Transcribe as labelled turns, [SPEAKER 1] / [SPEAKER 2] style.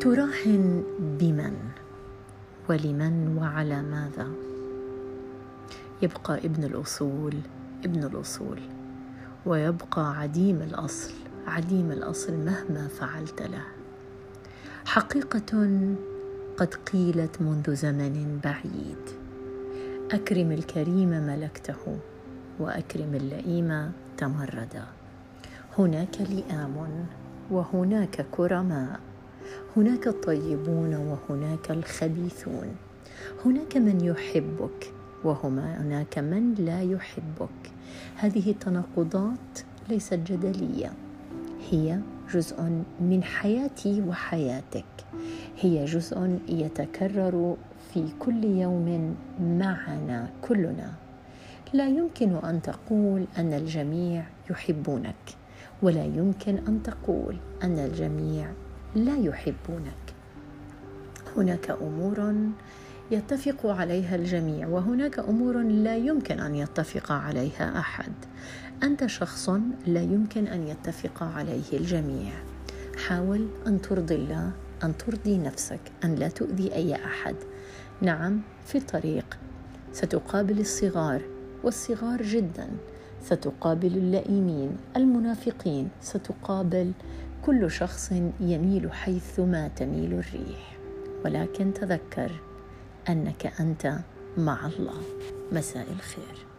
[SPEAKER 1] تراهن بمن؟ ولمن وعلى ماذا؟ يبقى ابن الأصول ابن الأصول. ويبقى عديم الأصل عديم الأصل مهما فعلت له. حقيقة قد قيلت منذ زمن بعيد. أكرم الكريم ملكته وأكرم اللئيم تمردا. هناك لئام وهناك كرماء. هناك الطيبون وهناك الخبيثون. هناك من يحبك وهناك من لا يحبك. هذه التناقضات ليست جدلية. هي جزء من حياتي وحياتك. هي جزء يتكرر في كل يوم معنا كلنا. لا يمكن أن تقول أن الجميع يحبونك ولا يمكن أن تقول أن الجميع لا يحبونك. هناك أمور يتفق عليها الجميع وهناك أمور لا يمكن أن يتفق عليها أحد. أنت شخص لا يمكن أن يتفق عليه الجميع. حاول أن ترضي الله أن ترضي نفسك أن لا تؤذي أي أحد. نعم في الطريق ستقابل الصغار والصغار جدا. ستقابل اللئيمين المنافقين. ستقابل كل شخص يميل حيثما تميل الريح. ولكن تذكر أنك أنت مع الله. مساء الخير.